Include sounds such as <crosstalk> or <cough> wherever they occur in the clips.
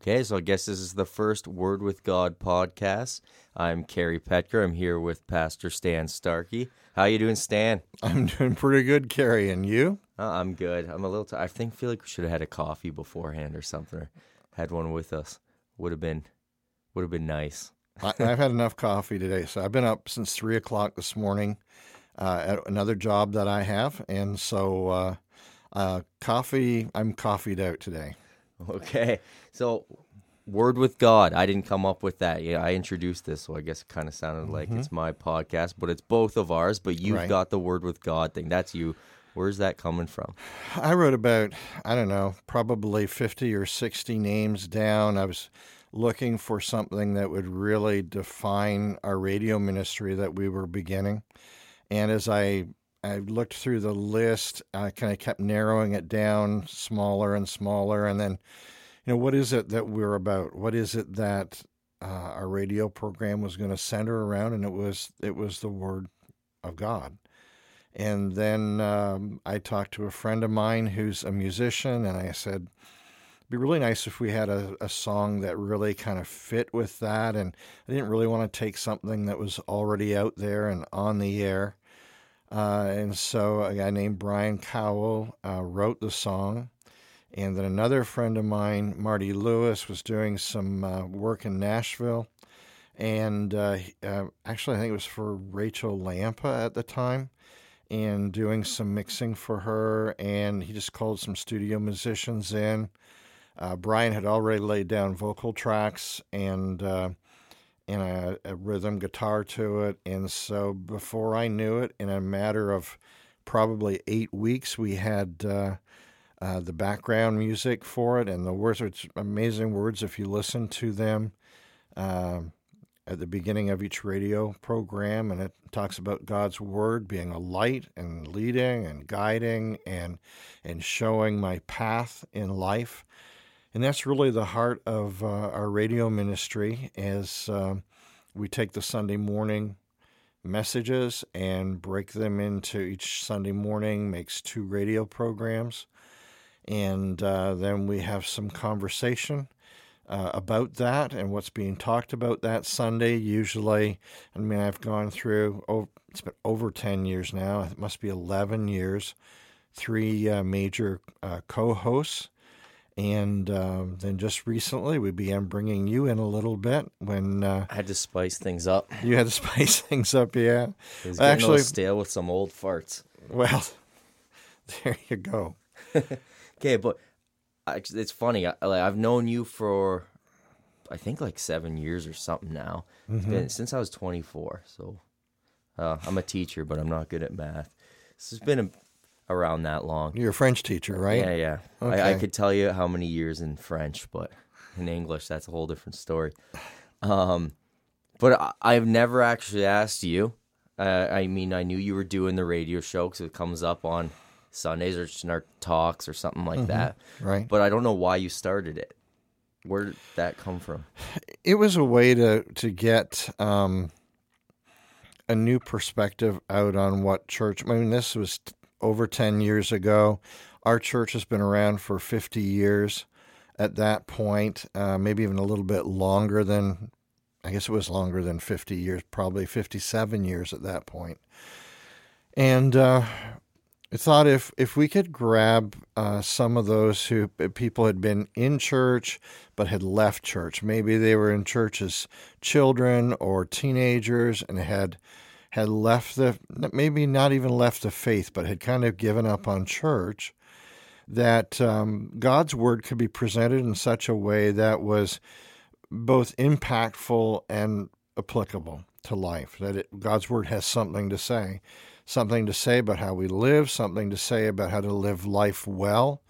Okay, so I guess this is the first Word with God podcast. I'm Kerry Petker. I'm here with Pastor Stan Starkey. How you doing, Stan? I'm doing pretty good, Kerry. And you? Uh, I'm good. I'm a little. T- I think feel like we should have had a coffee beforehand or something, or had one with us. Would have been, would have been nice. I, I've had enough coffee today, so I've been up since three o'clock this morning uh, at another job that I have, and so uh, uh, coffee. I'm coffeeed out today. <laughs> Okay, so Word with God. I didn't come up with that. Yeah, I introduced this, so I guess it kind of sounded like it's mm-hmm. my podcast, but it's both of ours. But you've Right. got the Word with God thing. That's you. Where's that coming from? I wrote about I don't know, probably fifty or sixty names down. I was looking for something that would really define our radio ministry that we were beginning, and as I I looked through the list, I kind of kept narrowing it down smaller and smaller, and then, you know, what is it that we're about? What is it that uh, our radio program was going to center around? And it was it was the Word of God. And then um, I talked to a friend of mine who's a musician, and I said, it'd be really nice if we had a, a song that really kind of fit with that. And I didn't really want to take something that was already out there and on the air. Uh, and so a guy named Brian Cowell uh, wrote the song. And then another friend of mine, Marty Lewis, was doing some uh, work in Nashville. And uh, uh, actually, I think it was for Rachael Lampa at the time and doing some mixing for her. And he just called some studio musicians in. Uh, Brian had already laid down vocal tracks and and a, a rhythm guitar to it. And so before I knew it, in a matter of probably eight weeks, we had uh, uh, the background music for it, and the words are amazing words if you listen to them. Um, at the beginning of each radio program, and it talks about God's word being a light and leading and guiding and and showing my path in life. And that's really the heart of uh, our radio ministry as um, we take the Sunday morning messages and break them into each Sunday morning, makes two radio programs. And uh, then we have some conversation uh, about that and what's being talked about that Sunday. Usually, I mean, I've gone through, oh, it's been over 10 years now. It must be 11 years. Three uh, major uh, co hosts. And uh, then just recently, we began bringing you in a little bit when uh, I had to spice things up. you had to <laughs> spice things up. Yeah. It was Actually, stale with some old farts. well, <laughs> there you go. <laughs> Okay, but it's funny. I, I've known you for, I think like seven years or something now. It's Mm-hmm. been since I was 24. So uh, I'm a teacher, but I'm not good at math. This has been a, around that long. You're a French teacher, right? Yeah, yeah. I, I could tell you how many years in French, but in English, that's a whole different story. Um, but I, I've never actually asked you. Uh, I mean, I knew you were doing the radio show because it comes up on Sundays or our talks or something like that. Right. But I don't know why you started it. Where did that come from? it was a way to to get um, a new perspective out on what church. I mean, this was over ten years ago. Our church has been around for fifty years. At that point, uh, maybe even a little bit longer than. I guess it was longer than fifty years, probably fifty-seven years at that point. And uh, I thought if if we could grab uh, some of those who people had been in church but had left church, maybe they were in church as children or teenagers and had had left the maybe not even left the faith, but had kind of given up on church. That um, God's word could be presented in such a way that was both impactful and applicable to life. That it, God's word has something to say something to say about how we live, something to say about how to live life well,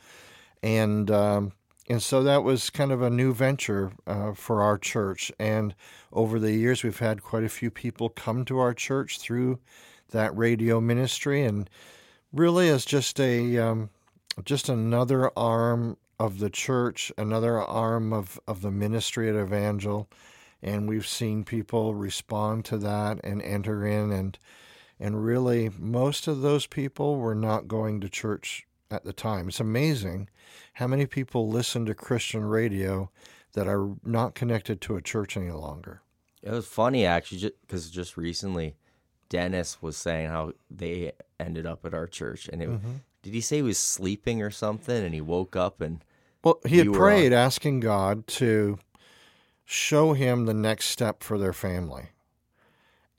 and um, and so that was kind of a new venture uh, for our church. And over the years, we've had quite a few people come to our church through that radio ministry, and really is just a um, just another arm of the church, another arm of, of the ministry at Evangel. And we've seen people respond to that and enter in and and really most of those people were not going to church at the time. It's amazing how many people listen to Christian radio that are not connected to a church any longer. It was funny actually, because just recently, Dennis was saying how they ended up at our church, and it, Mm-hmm. did he say he was sleeping or something, and he woke up and Well, he had prayed asking God to show him the next step for their family.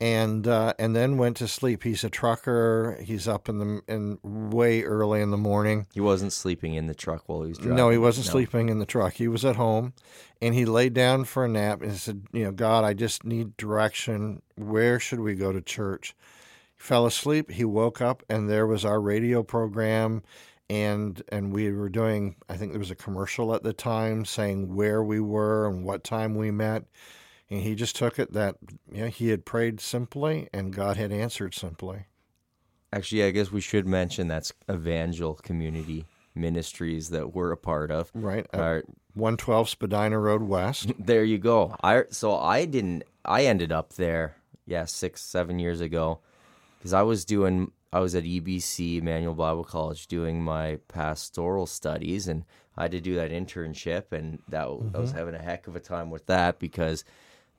And uh, and then went to sleep. He's a trucker. He's up in the in way early in the morning. he wasn't sleeping in the truck while he was driving. No, he wasn't sleeping in the truck. He was at home, and he laid down for a nap and said, "You know, God, I just need direction. Where should we go to church?" He fell asleep. He woke up, and there was our radio program, and and we were doing. I think there was a commercial at the time saying where we were and what time we met, and he just took it that you know, he had prayed simply, and God had answered simply. Actually, I guess we should mention that's Evangel Community Ministries that we're a part of. Right, uh, Our- one twelve Spadina Road West. <laughs> There you go. I so I didn't. I ended up there. Yeah, six seven years ago, because I was doing. I was at EBC Emmanuel Bible College doing my pastoral studies, and I had to do that internship, and that I was mm-hmm. having a heck of a time with that because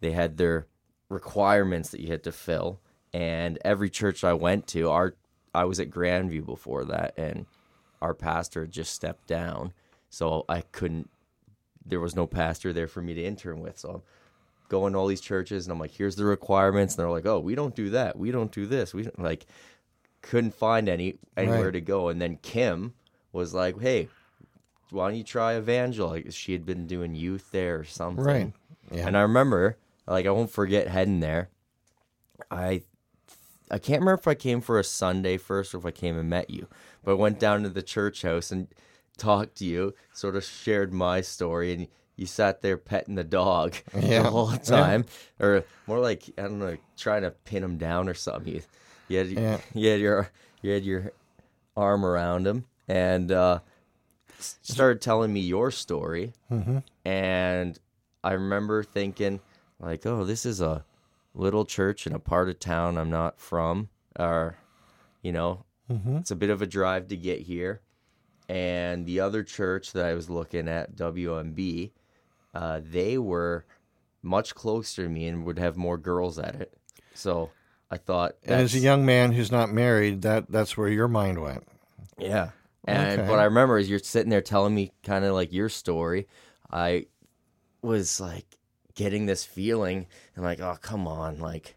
they had their requirements that you had to fill, and every church I went to, our I was at Grandview before that, and our pastor had just stepped down, so I couldn't there was no pastor there for me to intern with. So I'm going to all these churches and I'm like, here's the requirements. And they're like, oh, we don't do that. We don't do this. We don't, like couldn't find any anywhere Right. to go. And then Kim was like, hey, why don't you try Evangel? Like she had been doing youth there or something. Right. Yeah. And I remember, like, I won't forget heading there. I I can't remember if I came for a Sunday first or if I came and met you, but I went down to the church house and talked to you, sort of shared my story, and you sat there petting the dog <laughs> Yeah. the whole time, or more like I don't know, trying to pin him down or something. You, you had Yeah. <laughs> you had your you had your arm around him and uh, started telling me your story, and I remember thinking like, oh, this is a little church in a part of town I'm not from, or you know, it's a bit of a drive to get here. And the other church that I was looking at, WMB, uh, they were much closer to me and would have more girls at it. So I thought, And as a young man who's not married, that that's where your mind went. yeah. And Okay. what I remember is you're sitting there telling me kind of like your story. I was like getting this feeling and like, oh, come on. Like,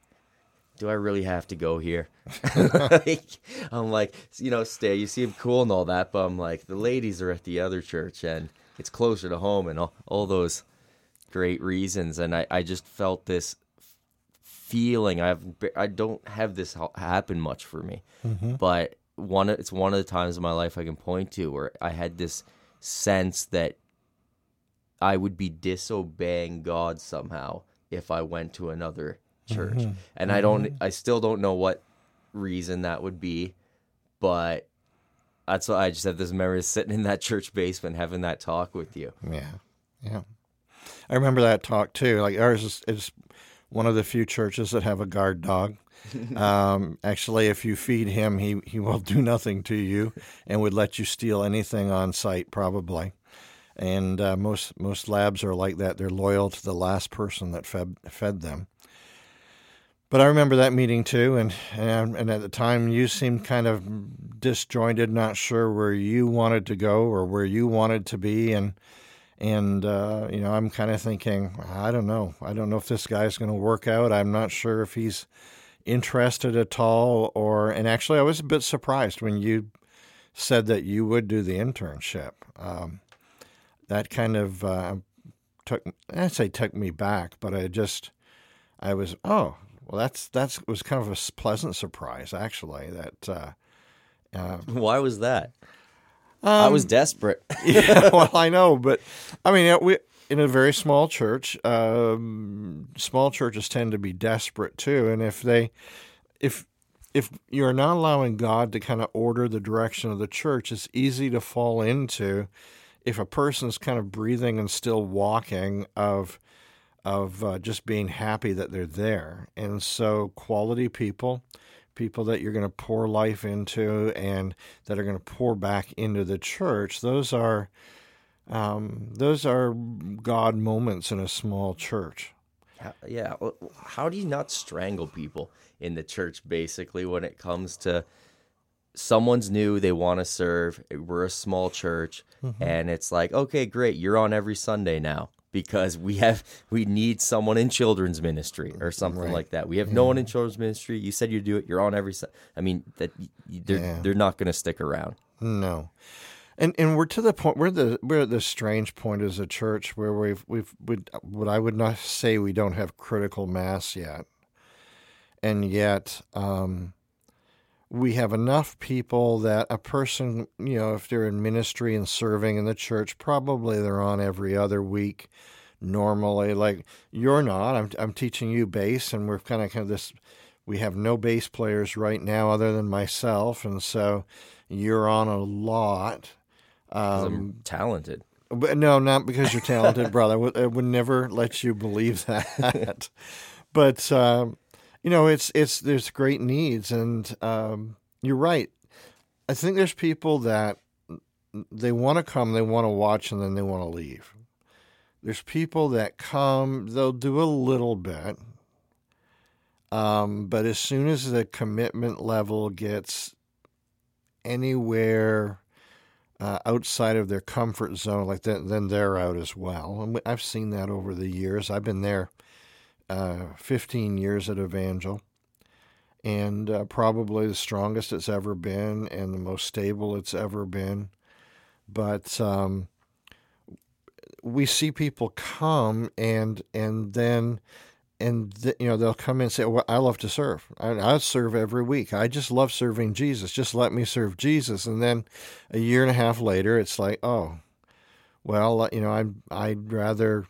do I really have to go here? <laughs> like, I'm like, you know, stay. You seem cool and all that, but I'm like, the ladies are at the other church and it's closer to home and all, all those great reasons. And I, I just felt this feeling. I've I don't have this happen much for me, mm-hmm. but one it's one of the times in my life I can point to where I had this sense that I would be disobeying God somehow if I went to another church, and I don't. I still don't know what reason that would be, but that's why I just have this memory of sitting in that church basement having that talk with you. Yeah, yeah. I remember that talk too. Like ours is, is one of the few churches that have a guard dog. <laughs> um, actually, if you feed him, he he will <laughs> do nothing to you and would let you steal anything on site, probably. And uh, most most labs are like that. They're loyal to the last person that fed fed them. But I remember that meeting too, and, and and at the time you seemed kind of disjointed, not sure where you wanted to go or where you wanted to be, and and uh, you know I'm kind of thinking I don't know, I don't know if this guy's going to work out. I'm not sure if he's interested at all, or and actually I was a bit surprised when you said that you would do the internship. Um, that kind of uh, took I'd say took me back, but I just I was oh well that's that's was kind of a pleasant surprise actually that uh, uh, Why was that? I was desperate. <laughs> yeah well I know but I mean we in a very small church um, small churches tend to be desperate too and if they if if you're not allowing God to kind of order the direction of the church it's easy to fall into if a person's kind of breathing and still walking of of uh, just being happy that they're there. And so, quality people, people that you're going to pour life into and that are going to pour back into the church, those are. Um, those are God moments in a small church. Yeah. How do you not strangle people in the church, basically, when it comes to someone's new, they want to serve. Eh, we're a small church, mm-hmm. and it's like, okay, great, you're on every Sunday now because we have we need someone in children's ministry or mm, something like that. We have no one in children's ministry. You said you'd do it. You're on every. Sun- I mean, that they're Yeah. they're not going to stick around. No. And and we're to the point we're the we're at the strange point as a church where we've we've we what I would not say we don't have critical mass yet. And yet um we have enough people that a person, you know, if they're in ministry and serving in the church, probably they're on every other week normally. Like you're not. I'm I'm teaching you bass and we're kind of kind of this we have no bass players right now other than myself and so you're on a lot. Um, I'm talented. but no, not because you're talented, brother. I would, I would never let you believe <laughs> that. but um, you know, it's it's there's great needs, and um, you're right. I think there's people that they want to come, they want to watch, and then they want to leave. There's people that come, they'll do a little bit, um, but as soon as the commitment level gets anywhere uh, outside of their comfort zone, like that, then they're out as well. And I've seen that over the years. I've been there uh, 15 years at Evangel, and uh, probably the strongest it's ever been and the most stable it's ever been. But um, we see people come and and then and th- you know they'll come and say, "Well, I love to serve. I, I serve every week. I just love serving Jesus. Just let me serve Jesus." And then a year and a half later, it's like, "Oh, well, you know, I'd I'd rather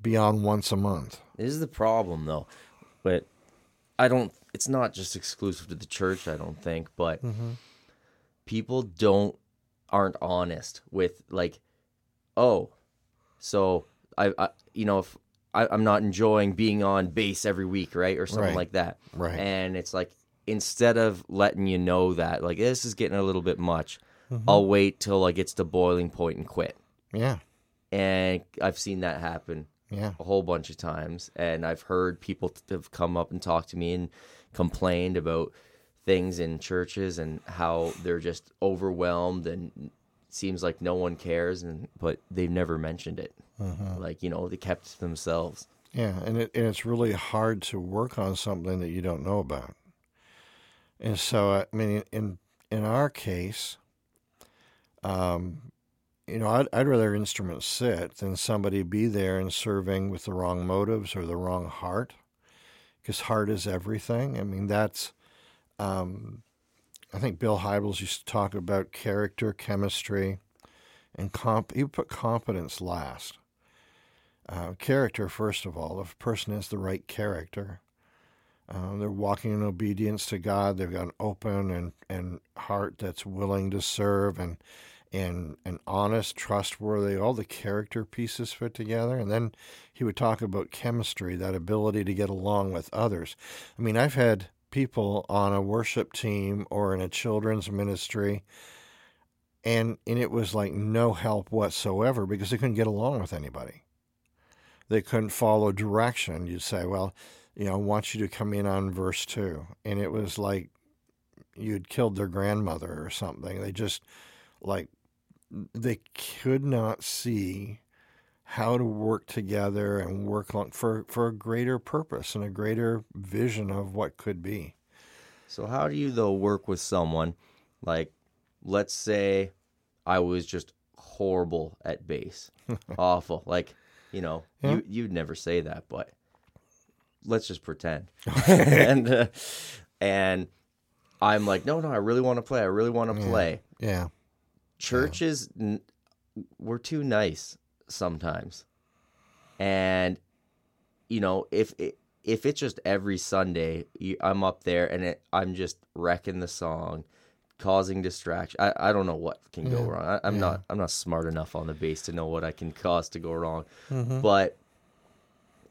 be on once a month." This is the problem, though. But I don't. It's not just exclusive to the church. I don't think, but people don't aren't honest with like, oh, so I, I you know, if I, I'm not enjoying being on bass every week, right, or something Right. like that, Right. and it's like instead of letting you know that like this is getting a little bit much, Mm-hmm. I'll wait till like it's the boiling point and quit. Yeah, And I've seen that happen yeah, a whole bunch of times and i've heard people have come up and talked to me and complained about things in churches and how they're just overwhelmed and seems like no one cares and but they've never mentioned it like you know they kept it to themselves yeah. And it and it's really hard to work on something that you don't know about. And so, I mean, in in our case, um, you know, I'd, I'd rather instruments sit than somebody be there and serving with the wrong motives or the wrong heart, because heart is everything. I mean, that's. Um, I think Bill Hybels used to talk about character, chemistry, and comp. He put competence last. Uh, character, first of all, if a person has the right character, uh, they're walking in obedience to God. They've got an open and, and heart that's willing to serve and and and honest, trustworthy. All the character pieces fit together, and then he would talk about chemistry, that ability to get along with others. I mean, I've had people on a worship team or in a children's ministry, and and it was like no help whatsoever because they couldn't get along with anybody. They couldn't follow direction. You'd say, well you know, I want you to come in on verse two. And it was like you'd killed their grandmother or something. They just, like, they could not see how to work together and work on, for, for a greater purpose and a greater vision of what could be. so how do you though work with someone like let's say i was just horrible at bass <laughs> awful like you know Yeah. you you'd never say that but let's just pretend <laughs> <laughs> and uh, and i'm like no no i really want to play i really want to play Yeah. Churches n- we're too nice sometimes and you know if it, if it's just every sunday i'm up there and it, i'm just wrecking the song causing distraction i, I don't know what can go wrong I, i'm Yeah. not i'm not smart enough on the bass to know what i can cause to go wrong Mhm. but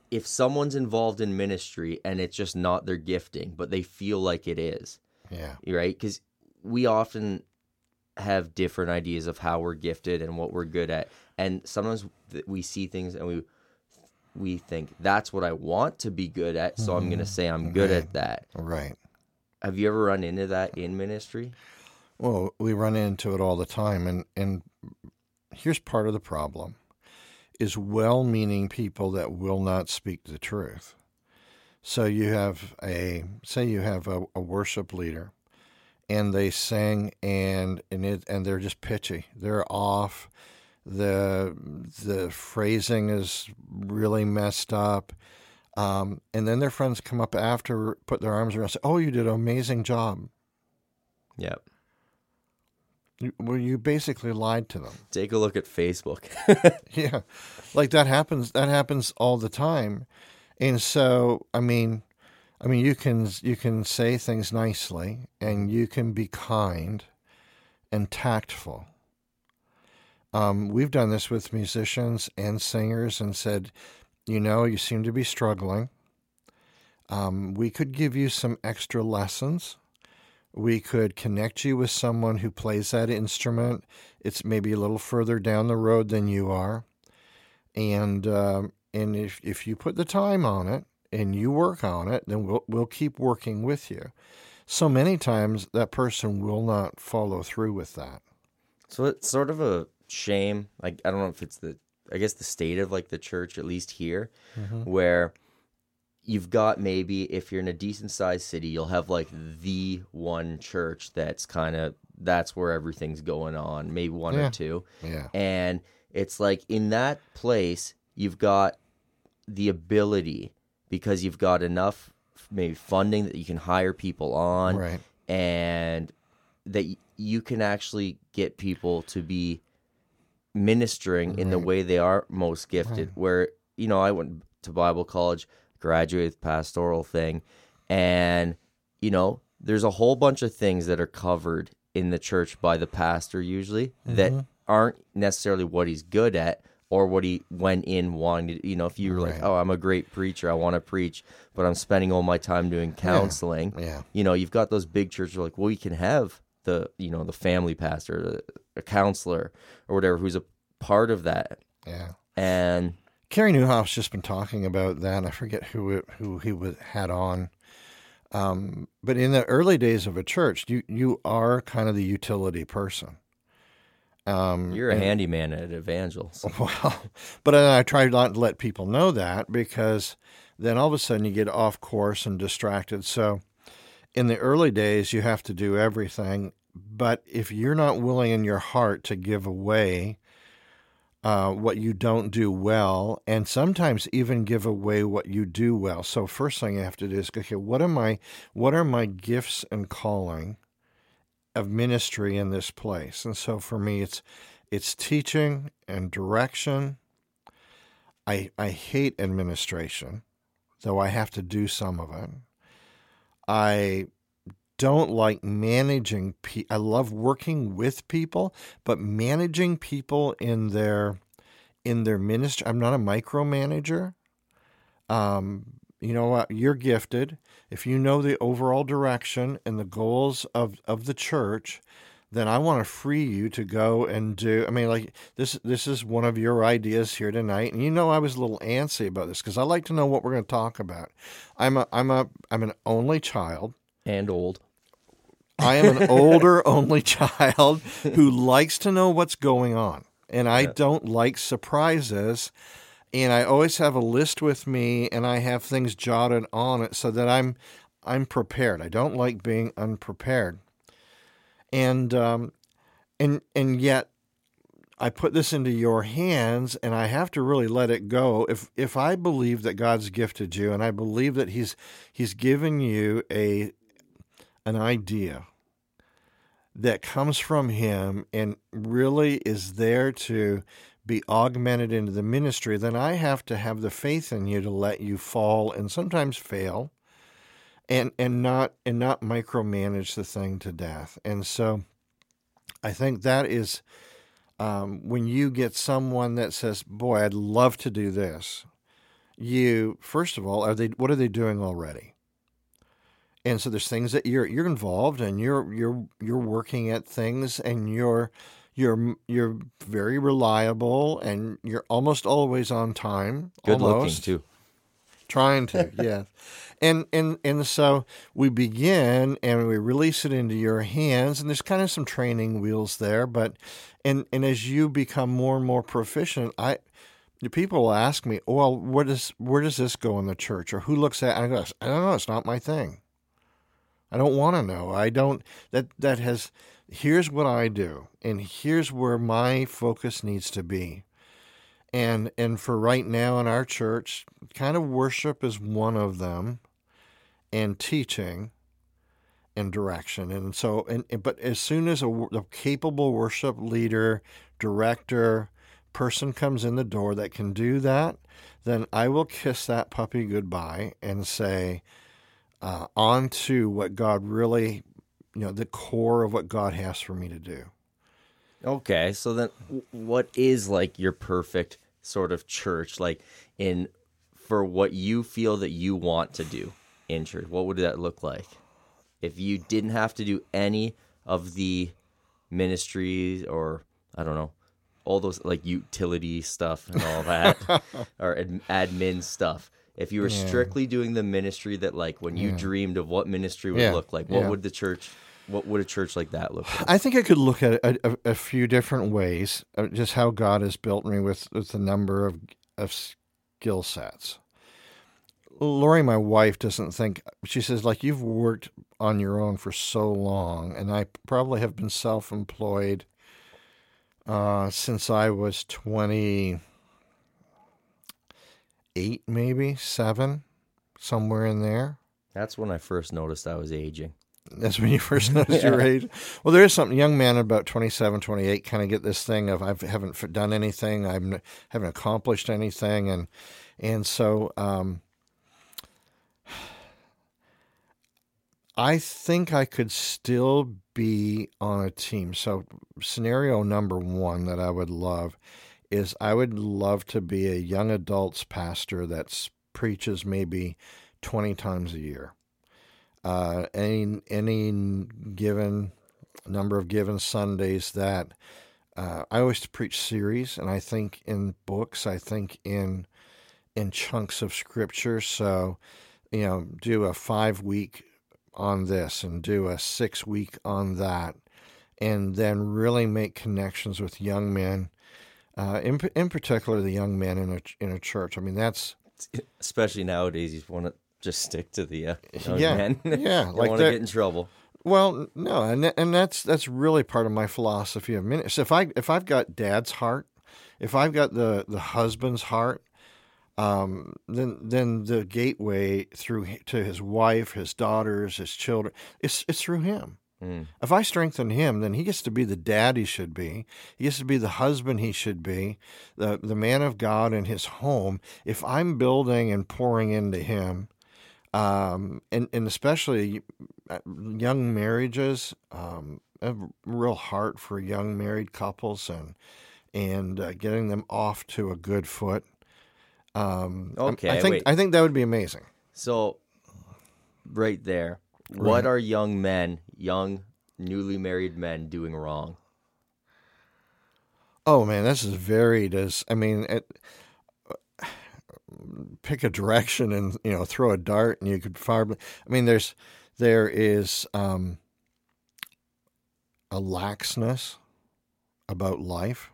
if someone's involved in ministry and it's just not their gifting but they feel like it is Yeah. right? Because we often have different ideas of how we're gifted and what we're good at, and sometimes we see things and we we think that's what I want to be good at, so I'm going to mm-hmm. say I'm good at that. Right. Have you ever run into that in ministry? Well, we run into it all the time, and and here's part of the problem: is well-meaning people that will not speak the truth. So you have a say you have a, a worship leader, and they sing and and it and they're just pitchy. They're off. The the phrasing is really messed up. Um, and then their friends come up after, put their arms around, and say, "Oh, you did an amazing job." Yep. You- Well, you basically lied to them. Take a look at Facebook. <laughs> Yeah, like that happens. That happens all the time, and so I mean, I mean, you can you can say things nicely, and you can be kind and tactful. Um, we've done this with musicians and singers, and said, you know, you seem to be struggling. Um, we could give you some extra lessons. We could connect you with someone who plays that instrument. It's maybe a little further down the road than you are, and um, and if if you put the time on it and you work on it, then we'll we'll keep working with you. So many times that person will not follow through with that. So it's sort of a shame. Like I don't know if it's the I guess the state of like the church, at least here, mm-hmm. where you've got maybe if you're in a decent sized city, you'll have like the one church that's kind of that's where everything's going on, maybe one Yeah. or two. Yeah, And it's like in that place, you've got the ability because you've got enough maybe funding that you can hire people on right. and that y- you can actually get people to be ministering in the way they are most gifted. Where you know, I went to Bible college, graduated with pastoral thing, and you know, there's a whole bunch of things that are covered in the church by the pastor usually that mm-hmm. aren't necessarily what he's good at or what he went in wanting to, you know if you're like oh i'm a great preacher i want to preach but i'm spending all my time doing counseling Yeah. you know you've got those big churches like well you can have the you know the family pastor a counselor or whatever who's a part of that Yeah. and Carey Nieuwhof's just been talking about that. I forget who it, who he was, had on. Um, but in the early days of a church, you you are kind of the utility person. Um, you're a handyman at evangels <laughs> Well, but I try not to let people know that because then all of a sudden you get off course and distracted. So in the early days, you have to do everything. But if you're not willing in your heart to give away uh, what you don't do well, and sometimes even give away what you do well. So first thing you have to do is okay, what am I? What are my gifts and calling of ministry in this place? And so for me, it's it's teaching and direction. I I hate administration, though I have to do some of it. I don't like managing pe- I love working with people, but managing people in their in their ministry. I'm not a micromanager. Um, you know what? You're gifted. If you know the overall direction and the goals of, of the church, then I want to free you to go and do. I mean, like this. This is one of your ideas here tonight, and you know I was a little antsy about this because I like to know what we're going to talk about. I'm a I'm a I'm an only child. and old I am an older <laughs> only child who likes to know what's going on. And I don't like surprises. And I always have a list with me and I have things jotted on it so that I'm I'm prepared. I don't like being unprepared. And um and and yet I put this into your hands and I have to really let it go. If if I believe that God's gifted you and I believe that he's he's given you a an idea that comes from him and really is there to be augmented into the ministry, then I have to have the faith in you to let you fall and sometimes fail and and not and not micromanage the thing to death. And so I think that is um, when you get someone that says, "Boy, I'd love to do this." You first of all, are they what are they doing already? and so there's things that you're you're involved and you're you're you're working at things and you're you're you're very reliable and you're almost always on time. Good almost. looking too. Trying to, <laughs> yeah. And and and so we begin and we release it into your hands and there's kind of some training wheels there, but and and as you become more and more proficient, I the people will ask me, "Well, what is where does this go in the church, or who looks at?" It? I go, "I don't know. It's not my thing. I don't want to know. I don't. That that has. Here's what I do, and here's where my focus needs to be. And and for right now in our church, kind of worship is one of them, and teaching, and direction. And so, and but as soon as a, a capable worship leader, director person comes in the door that can do that, then I will kiss that puppy goodbye and say, uh, on to what God really, you know, the core of what God has for me to do. Okay, so then what is like your perfect sort of church like in for what you feel that you want to do in church? What would that look like? If you didn't have to do any of the ministries or I don't know, all those like utility stuff and all that <laughs> or ad- admin stuff if you were yeah. strictly doing the ministry that like when you dreamed of what ministry would yeah. look like what would the church what would a church like that look like i think i could look at a, a, a few different ways just how god has built me with with the number of of skill sets Lori, my wife, doesn't think, she says, like, you've worked on your own for so long, and I probably have been self employed uh, since I was 28, maybe seven, somewhere in there. That's when I first noticed I was aging. That's when you first <laughs> noticed yeah. your age. Well, there is something. Young men about 27, 28 kind of get this thing of I haven't done anything, I haven't accomplished anything, and and so um, I think I could still be on a team. So, scenario number one that I would love is I would love to be a young adults pastor that preaches maybe 20 times a year. Uh, any, any given number of given Sundays that uh, I always preach series, and I think in books, I think in in chunks of scripture. So, you know, do a five week on this and do a six week on that, and then really make connections with young men, uh, in in particular the young men in a in a church. I mean, that's especially nowadays. You want to just stick to the uh, <laughs> yeah, men. yeah, <laughs> like want to get in trouble. Well, no, and and that's that's really part of my philosophy of ministry. So if I if I've got dad's heart, if I've got the the husband's heart, um, then then the gateway through to his wife, his daughters, his children, it's it's through him. Mm. If I strengthen him, then he gets to be the dad he should be. He gets to be the husband he should be, the the man of God in his home. If I'm building and pouring into him, um, and and especially uh, young marriages, um, a real heart for young married couples and and uh, getting them off to a good foot. Um, okay, I think wait. I think that would be amazing. So, right there, right. what are young men, young newly married men, doing wrong? Oh man, this is varied. As I mean, it, pick a direction and you know throw a dart and you could fire. I mean, there's there is um, a laxness about life.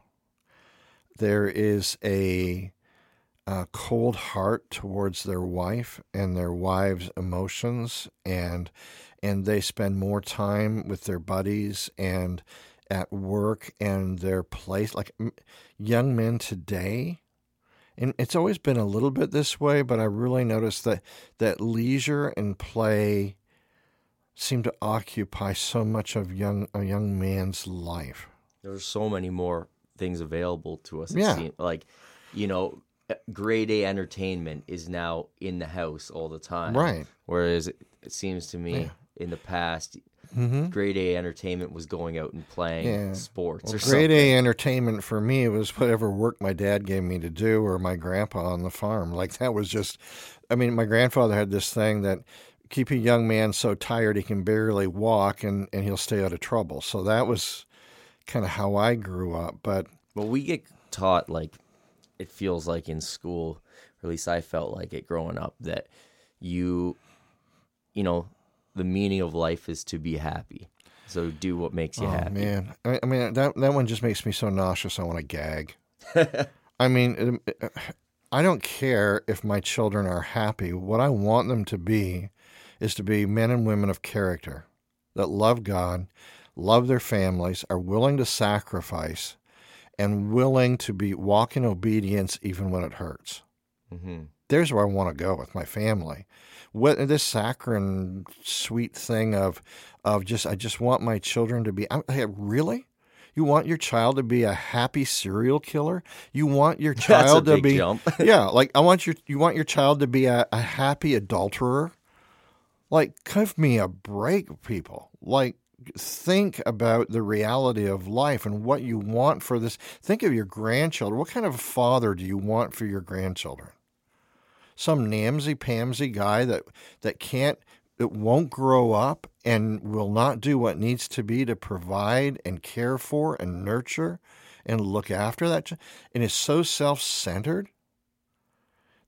There is a a cold heart towards their wife and their wife's emotions and and they spend more time with their buddies and at work and their place like young men today and it's always been a little bit this way but i really noticed that that leisure and play seem to occupy so much of young a young man's life there's so many more things available to us yeah. like you know eh, grade A entertainment is now in the house all the time. Right. Whereas it, it seems to me yeah. in the past, mm-hmm. grade A entertainment was going out and playing yeah. sports well, or grade something. A entertainment for me was whatever work my dad gave me to do or my grandpa on the farm. Like that was just, I mean, my grandfather had this thing that keep a young man so tired he can barely walk and, and he'll stay out of trouble. So that was kind of how I grew up. But Well, we get taught like it feels like in school, or at least I felt like it growing up that you, you know, the meaning of life is to be happy. So do what makes you oh happy. man, I, I mean that that one just makes me so nauseous. I want to gag. <laughs> I mean, it- I don't care if my children are happy. What I want them to be is to be men and women of character that love God, love their families, are willing to sacrifice, and willing to be walk in obedience even when it hurts. hmm There's where I want to go with my family. What this saccharine sweet thing of of just I just want my children to be. I, I- really. You want your child to be a happy serial killer? You want your <laughs> child to be <laughs> <laughs> yeah, like I want your you want your child to be a, a happy adulterer. Like, give me a break, people. Like, think about the reality of life and what you want for this. Think of your grandchildren. What kind of father do you want for your grandchildren? Some namsy pamsy guy that that can't that won't grow up and will not do what needs to be to provide and care for and nurture and look after that and is so self-centered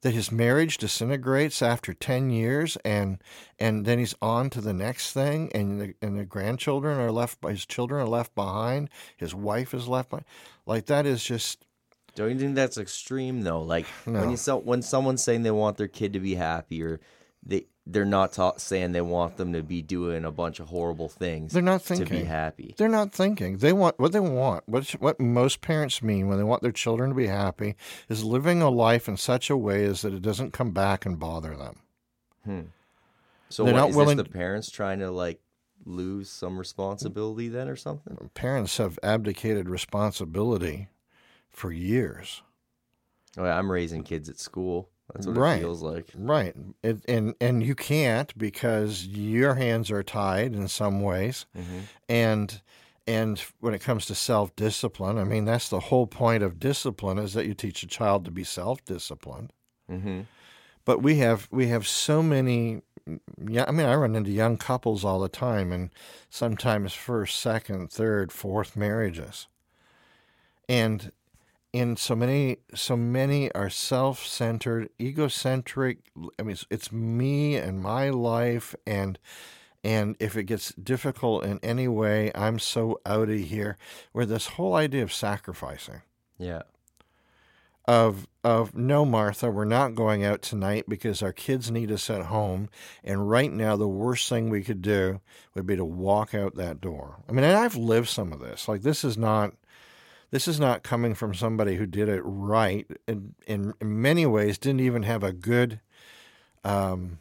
that his marriage disintegrates after 10 years and and then he's on to the next thing and the, and the grandchildren are left his children are left behind his wife is left behind. Like that is just Don't you think that's extreme though? Like <sighs> No. when you so, when someone's saying they want their kid to be happy, or they they're not ta- saying they want them to be doing a bunch of horrible things. they're not thinking to be happy. they're not thinking they want what they want what what most parents mean when they want their children to be happy is living a life in such a way as that it doesn't come back and bother them hmm. So They're what, not is willing- this the parents trying to like lose some responsibility then or something? parents have abdicated responsibility for years Oh, yeah, I'm raising kids at school. That's what Right. it feels like. Right. It, and and you can't because your hands are tied in some ways. hmm And and when it comes to self-discipline, I mean that's the whole point of discipline is that you teach a child to be self-disciplined. hmm But we have we have so many yeah, I mean I run into young couples all the time and sometimes first, second, third, fourth marriages. And and so many so many are self-centered egocentric i mean it's, it's me and my life and and if it gets difficult in any way i'm so out of here where this whole idea of sacrificing Yeah. of of no martha we're not going out tonight because our kids need us at home and right now the worst thing we could do would be to walk out that door i mean and i've lived some of this like this is not this is not coming from somebody who did it right and in, many ways didn't even have a good um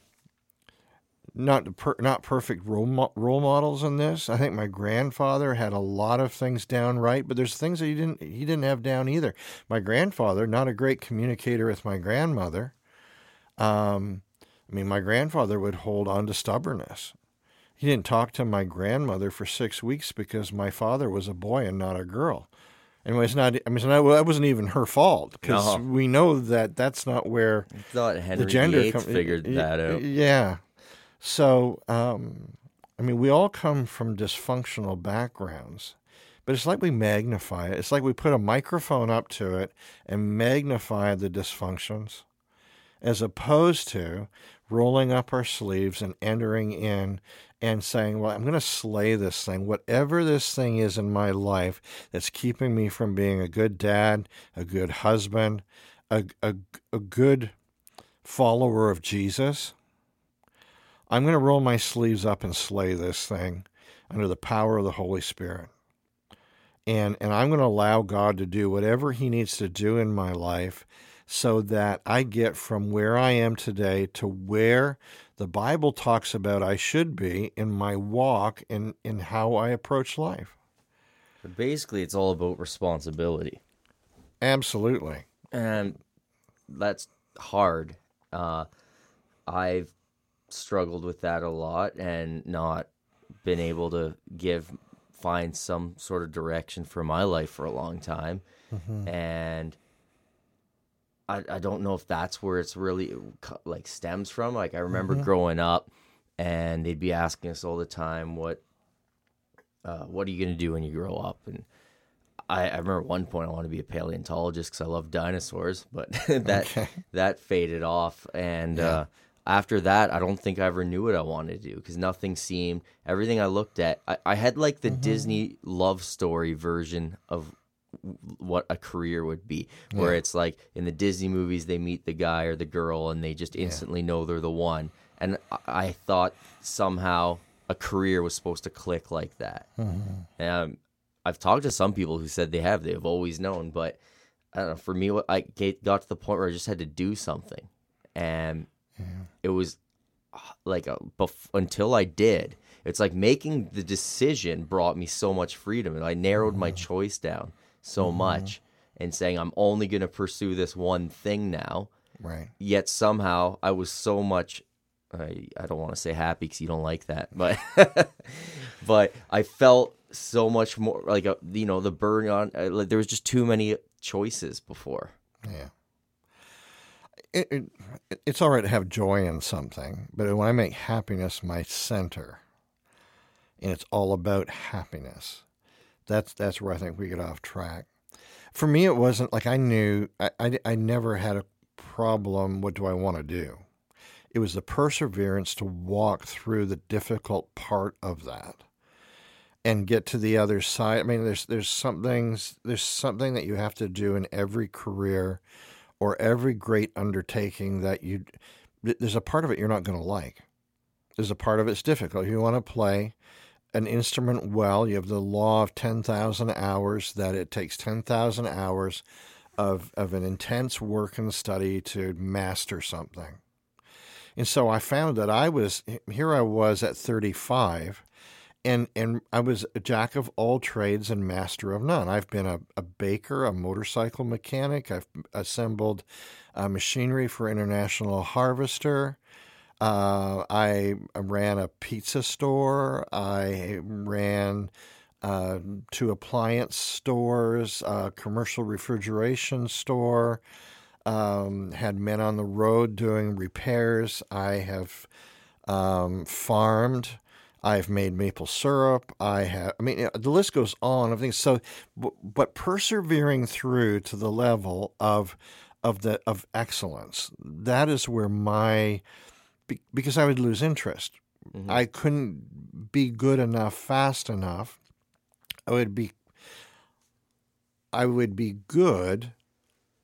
not per, not perfect role mo- role models in this. I think my grandfather had a lot of things down right, but there's things that he didn't he didn't have down either. My grandfather, not a great communicator with my grandmother. Um, I mean, my grandfather would hold on to stubbornness. He didn't talk to my grandmother for six weeks because my father was a boy and not a girl. And it's not. I mean, it's not, well, that wasn't even her fault because No. we know that that's not where I thought Henry the gender com- figured y- that out. Yeah. So, um, I mean, we all come from dysfunctional backgrounds, but it's like we magnify it. It's like we put a microphone up to it and magnify the dysfunctions, as opposed to rolling up our sleeves and entering in and saying, Well, I'm going to slay this thing. Whatever this thing is in my life that's keeping me from being a good dad, a good husband, a, a, a good follower of Jesus, I'm going to roll my sleeves up and slay this thing under the power of the Holy Spirit. And, and I'm going to allow God to do whatever He needs to do in my life so that I get from where I am today to where the Bible talks about I should be in my walk and in how I approach life. But basically, it's all about responsibility. Absolutely. and that's hard. Uh, I've struggled with that a lot and not been able to give find some sort of direction for my life for a long time, and I I don't know if that's where it's really like stems from. Like I remember growing up, and they'd be asking us all the time, "What uh, what are you gonna do when you grow up?" and I, I remember one point I wanted to be a paleontologist because I love dinosaurs, but <laughs> that Okay. that faded off. And uh, after that, I don't think I ever knew what I wanted to do because nothing seemed. Everything I looked at, I, I had like the Disney love story version of what a career would be, where it's like in the Disney movies they meet the guy or the girl and they just instantly know they're the one. And I, I thought somehow a career was supposed to click like that. Um, I've talked to some people who said they have. They've always known, but I don't know. For me, I got to the point where I just had to do something, and it was uh, like a, bef- until I did. It's like making the decision brought me so much freedom, and I narrowed my choice down so much, and saying I'm only going to pursue this one thing now. Right. Yet somehow I was so much. I, I don't want to say happy because you don't like that, but <laughs> but I felt so much more like a, you know the burn on. uh, Like there was just too many choices before. Yeah. It, it, it's all right to have joy in something, but when I make happiness my center, and it's all about happiness, that's that's where I think we get off track. For me, it wasn't like I knew I, I, I never had a problem. What do I want to do? It was the perseverance to walk through the difficult part of that and get to the other side. I mean, there's there's some things there's something that you have to do in every career or every great undertaking that you there's a part of it you're not going to like. There's a part of it's difficult. You want to play an instrument well. You have the law of 10,000 hours that it takes 10,000 hours of of an intense work and study to master something. And so I found that I was here I was at 35 and and I was a jack of all trades and master of none. I've been a, a baker, a motorcycle mechanic. I've assembled uh, machinery for International Harvester. Uh, I ran a pizza store. I ran uh, two appliance stores, a commercial refrigeration store. Um, had men on the road doing repairs. I have um, farmed. I've made maple syrup. I have, I mean, the list goes on of things. So, but persevering through to the level of, of the of excellence, that is where my, because I would lose interest. Mm-hmm. I couldn't be good enough fast enough. I would be, I would be good,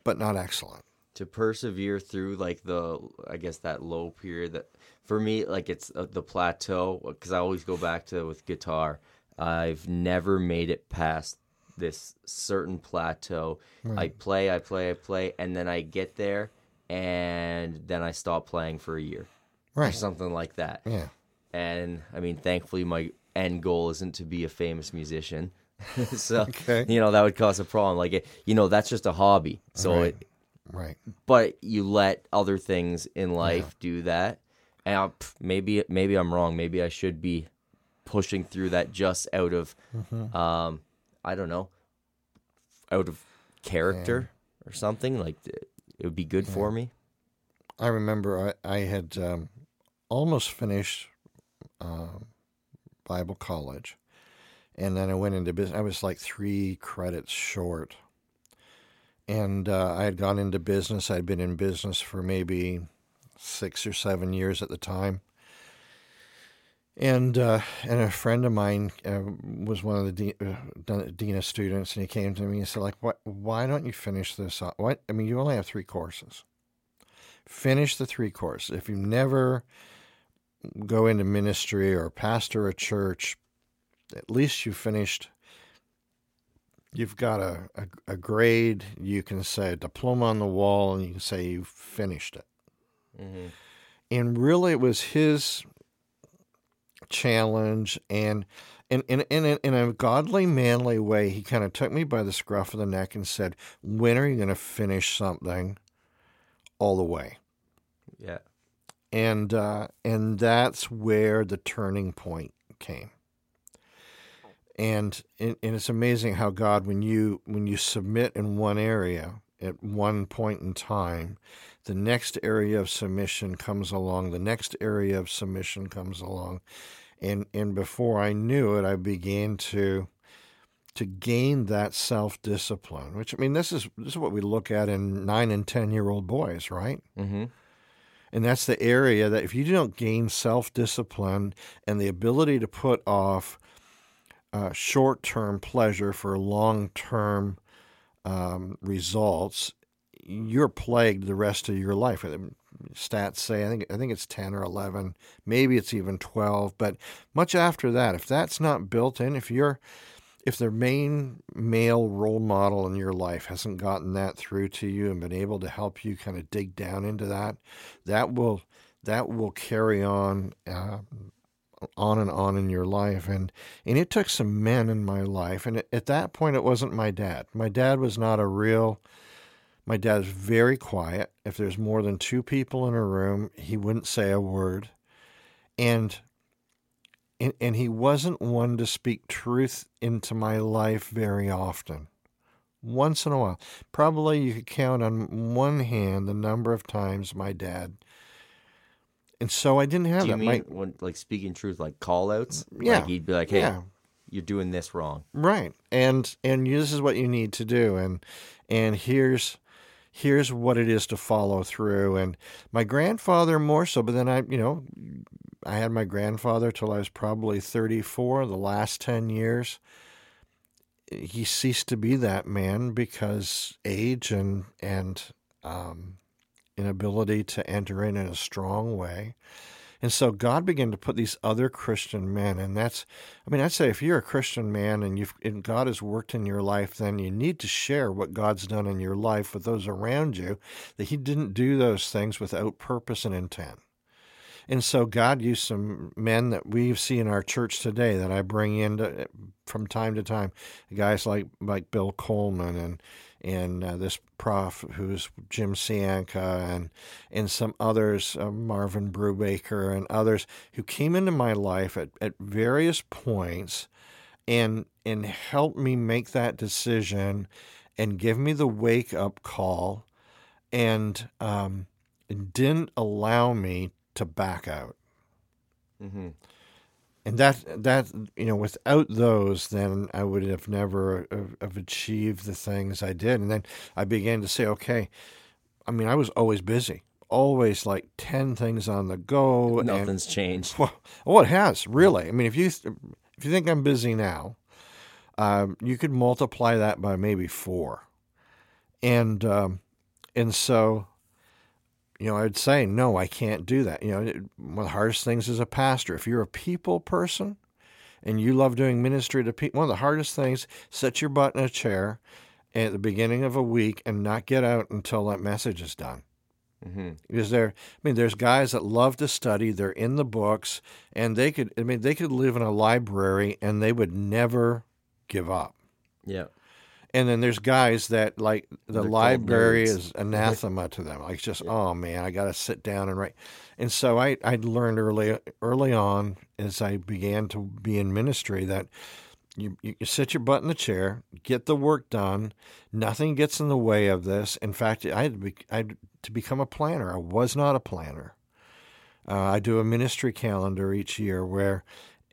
but not excellent. to persevere through like the I guess that low period that for me like it's uh, the plateau because I always go back to with guitar. I've never made it past this certain plateau. I play, I play, I play, and then I get there, and then I stop playing for a year or Right. something like that. Yeah. And I mean, thankfully, my end goal isn't to be a famous musician. <laughs> so Okay. you know that would cause a problem. Like it, you know, that's just a hobby. So Right. it, Right. but you let other things in life do that and I'll, maybe maybe i'm wrong maybe i should be pushing through that just out of um i don't know out of character or something like it would be good for me I remember I, I had um, almost finished um Bible college, and then I went into business. I was like three credits short, and uh, I had gone into business. I'd been in business for maybe six or seven years at the time. And uh, and a friend of mine uh, was one of the de- uh, Dina students, and he came to me and said, "Like, what? Why don't you finish this? Up? What? I mean, you only have three courses. Finish the three courses. If you've never go into ministry or pastor a church, at least you finished. You've got a, a, a grade. You can say a diploma on the wall, and you can say you've finished it. mm-hmm. And really, it was his challenge and in, in, in, a, in a godly, manly way, he kind of took me by the scruff of the neck and said, When are you going to finish something all the way? yeah And, uh, and that's where the turning point came. And, and it's amazing how God, when you when you submit in one area at one point in time, the next area of submission comes along. The next area of submission comes along, and and before I knew it, I began to to gain that self discipline. Which I mean, this is this is what we look at in nine and ten year old boys, right? Mm-hmm. And that's the area that if you don't gain self discipline and the ability to put off uh, short term pleasure for long term um, results, you're plagued the rest of your life. Stats say I think I think it's ten or eleven, maybe it's even twelve. But much after that, if that's not built in, if you're if their main male role model in your life hasn't gotten that through to you and been able to help you kind of dig down into that, that will that will carry on uh, on and on in your life. And and it took some men in my life, and at that point, it wasn't my dad. My dad was not a real. My dad's very quiet. If there's more than two people in a room, he wouldn't say a word. And and, and he wasn't one to speak truth into my life very often. Once in a while. Probably you could count on one hand the number of times my dad. And so I didn't have Do you that. mean My- when, like speaking truth, like call outs? Yeah. Like he'd be like, hey, yeah. you're doing this wrong. Right. And and this is what you need to do and and here's here's what it is to follow through and my grandfather more so but then I you know I had my grandfather till I was probably 34 the last 10 years he ceased to be that man because age and and um inability to enter in in a strong way and so God began to put these other Christian men, and that's, I mean, I'd say if you're a Christian man and you've and God has worked in your life, then you need to share what God's done in your life with those around you. That He didn't do those things without purpose and intent. And so God used some men that we see in our church today that I bring in to, from time to time, guys like like Bill Coleman and and uh, this prof who's Jim Sianka and and some others, uh, Marvin Brubaker and others who came into my life at, at various points and and helped me make that decision and give me the wake up call and um, didn't allow me to back out. Mm-hmm. And that that you know, without those, then I would have never have, have achieved the things I did. And then I began to say, okay, I mean, I was always busy, always like ten things on the go. and- Nothing's changed. well, oh, it has really. I mean, if you if you think I'm busy now, um, you could multiply that by maybe four, and um, and so, you know, I'd say no, I can't do that. You know, it- one of the hardest things as a pastor, if you're a people person, and you love doing ministry to people, one of the hardest things, set your butt in a chair at the beginning of a week and not get out until that message is done Mm-hmm. because there i mean there's guys that love to study they're in the books and they could i mean they could live in a library and they would never give up Yeah. And then there's guys that like the They're library is anathema to them like just oh man i gotta sit down and write and so i i learned early early on as i began to be in ministry that you, you you sit your butt in the chair, get the work done. Nothing gets in the way of this. In fact, I had to, be, I had to become a planner. I was not a planner. Uh, I do a ministry calendar each year where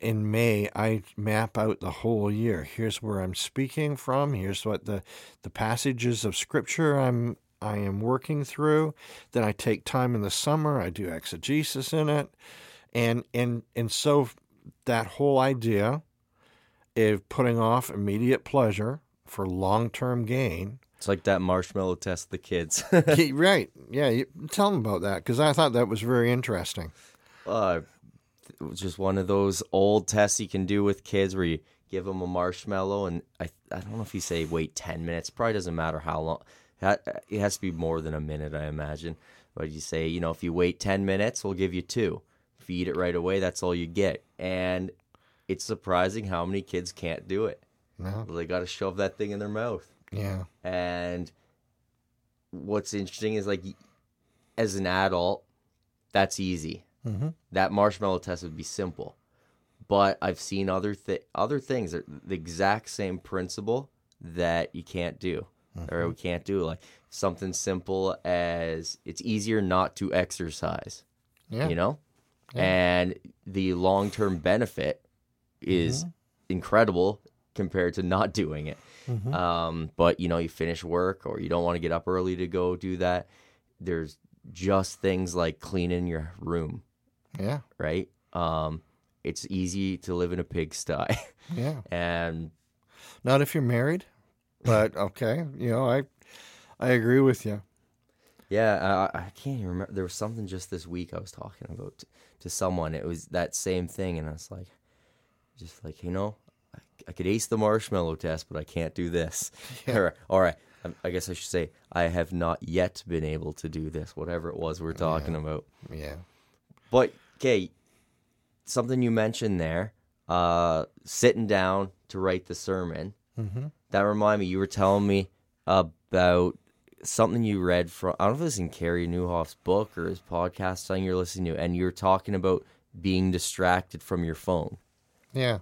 in May I map out the whole year. Here's where I'm speaking from. Here's what the, the passages of scripture I'm I am working through. Then I take time in the summer. I do exegesis in it, and and and so that whole idea of putting off immediate pleasure for long term gain. It's like that marshmallow test the kids. <laughs> Right. Yeah. You, tell them about that because I thought that was very interesting. uh, just one of those old tests you can do with kids where you give them a marshmallow and I I don't know if you say wait 10 minutes probably doesn't matter how long it has to be more than a minute I imagine. But you say you know if you wait 10 minutes we'll give you two. If you eat it right away that's all you get. And it's surprising how many kids can't do it. No. they got to shove that thing in their mouth. Yeah. and what's interesting is like as an adult that's easy Mhm. that marshmallow test would be simple but i've seen other th- other things that the exact same principle that you can't do or we can't do like something simple as it's easier not to exercise Yeah. you know and the long-term benefit is incredible compared to not doing it. Um, but you know, you finish work or you don't want to get up early to go do that. There's just things like cleaning your room, Yeah. right? Um, it's easy to live in a pigsty, <laughs> Yeah. and Not if you're married, but okay. You know, I I agree with you. Yeah, I, I can't even remember. There was something just this week I was talking about to, to someone. It was that same thing, and I was like, just like you know, I, I could ace the marshmallow test, but I can't do this. <laughs> <laughs> or, or I, I guess I should say I have not yet been able to do this. Whatever it was we're talking about. Yeah. But okay, something you mentioned there, uh, sitting down to write the sermon. Mm-hmm. That reminded me. You were telling me about something you read from. I don't know if it was in Carey Nieuwhof's book or his podcast, something you're listening to, and you were talking about being distracted from your phone. Yeah.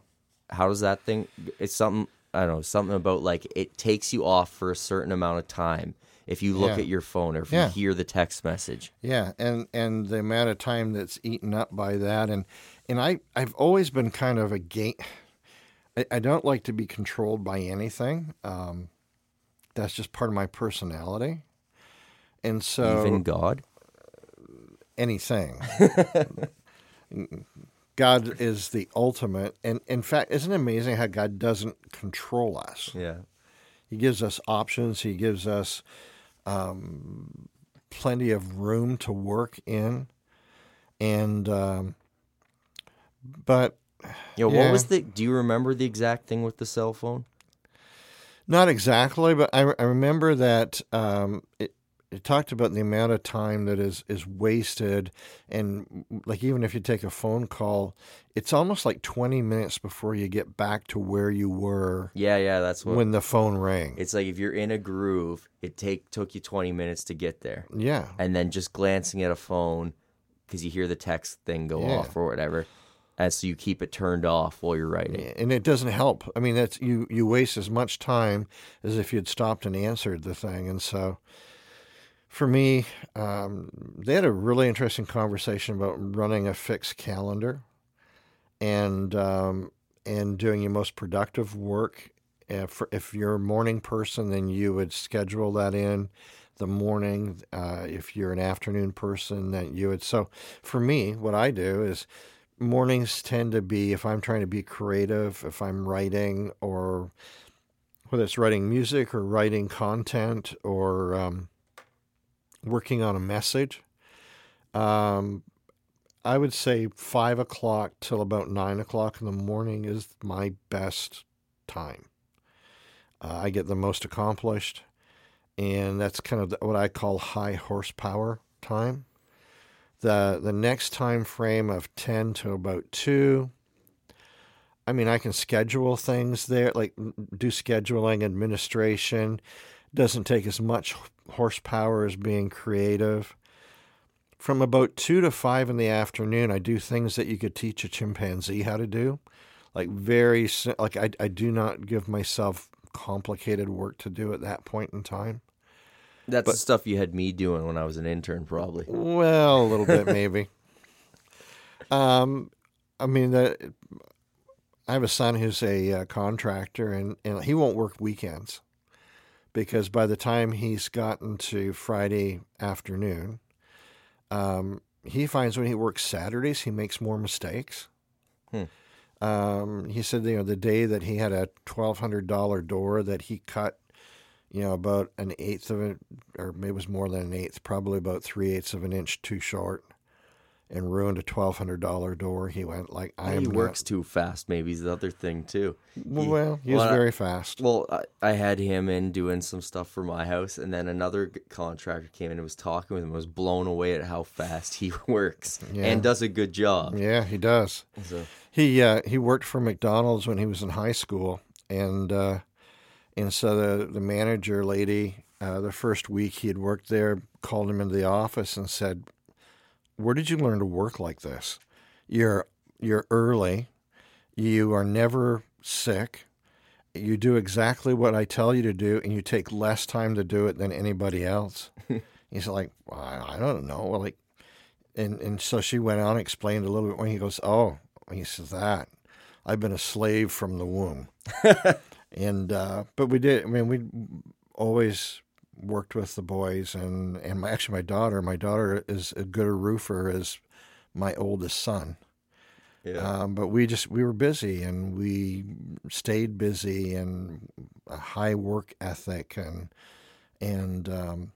How does that thing? It's something I don't know. Something about like it takes you off for a certain amount of time if you look Yeah. at your phone or if Yeah. you hear the text message. Yeah, and and the amount of time that's eaten up by that, and and I I've always been kind of a gate. I, I don't like to be controlled by anything. Um, that's just part of my personality, and so Even God. anything. <laughs> God is the ultimate, and in fact, isn't it amazing how God doesn't control us? Yeah. He gives us options. He gives us um, plenty of room to work in, and um, but Yo, Yeah. what was the? Do you remember the exact thing with the cell phone? not exactly. But I, I remember that um, it, it talked about the amount of time that is is wasted, and like even if you take a phone call, it's almost like twenty minutes before you get back to where you were Yeah, yeah, that's what. when the phone rang. it's like if you're in a groove, it take took you 20 minutes to get there, yeah, and then just glancing at a phone because you hear the text thing go Yeah. off or whatever, and so you keep it turned off while you're writing. and it doesn't help. I mean, that's you you waste as much time as if you'd stopped and answered the thing. And so, for me, um, they had a really interesting conversation about running a fixed calendar, and um, and doing your most productive work. If, if you're a morning person, then you would schedule that in the morning. Uh, if you're an afternoon person, then you would. So, for me, what I do is mornings tend to be if I'm trying to be creative, if I'm writing or whether it's writing music or writing content or um, working on a message. Um, I would say five o'clock till about nine o'clock in the morning is my best time. Uh, I get the most accomplished, and that's kind of what I call high horsepower time the the next time frame of 10 to about 2 i mean i can schedule things there like do scheduling administration doesn't take as much horsepower as being creative from about 2 to 5 in the afternoon i do things that you could teach a chimpanzee how to do like very like i, I do not give myself complicated work to do at that point in time That's the stuff you had me doing when I was an intern, probably. Well, a little bit <laughs> maybe. Um, I mean, the, I have a son who's a uh, contractor, and, and he won't work weekends because by the time he's gotten to Friday afternoon, um, he finds when he works Saturdays, he makes more mistakes. Hmm. Um, he said, you know, the day that he had a twelve hundred dollar door that he cut, you know, about an eighth of it, or maybe it was more than an eighth, probably about three eighths of an inch too short, and ruined a twelve hundred dollar door. He went like, "I am he not- works too fast. Maybe is the other thing too. Well, he was well, I- very fast. Well, I, I had him in doing some stuff for my house, and then another contractor came in and was talking with him. I was blown away at how fast he <laughs> works Yeah. and does a good job. Yeah, he does. So, He uh, he worked for McDonald's when he was in high school, and uh, and so the the manager lady, uh, the first week he had worked there, called him into the office and said, "Where did you learn to work like this? You're you're early, you are never sick, you do exactly what I tell you to do, and you take less time to do it than anybody else." <laughs> He's like, well, I don't know, well, like, and and so she went on and explained a little bit when he goes, "Oh." He says that. I've been a slave from the womb. <laughs> and uh, but we did. I mean, we always worked with the boys, and and my, actually my daughter. My daughter is a good a roofer as my oldest son. Yeah. Um, but we just we were busy and we stayed busy and a high work ethic and and um,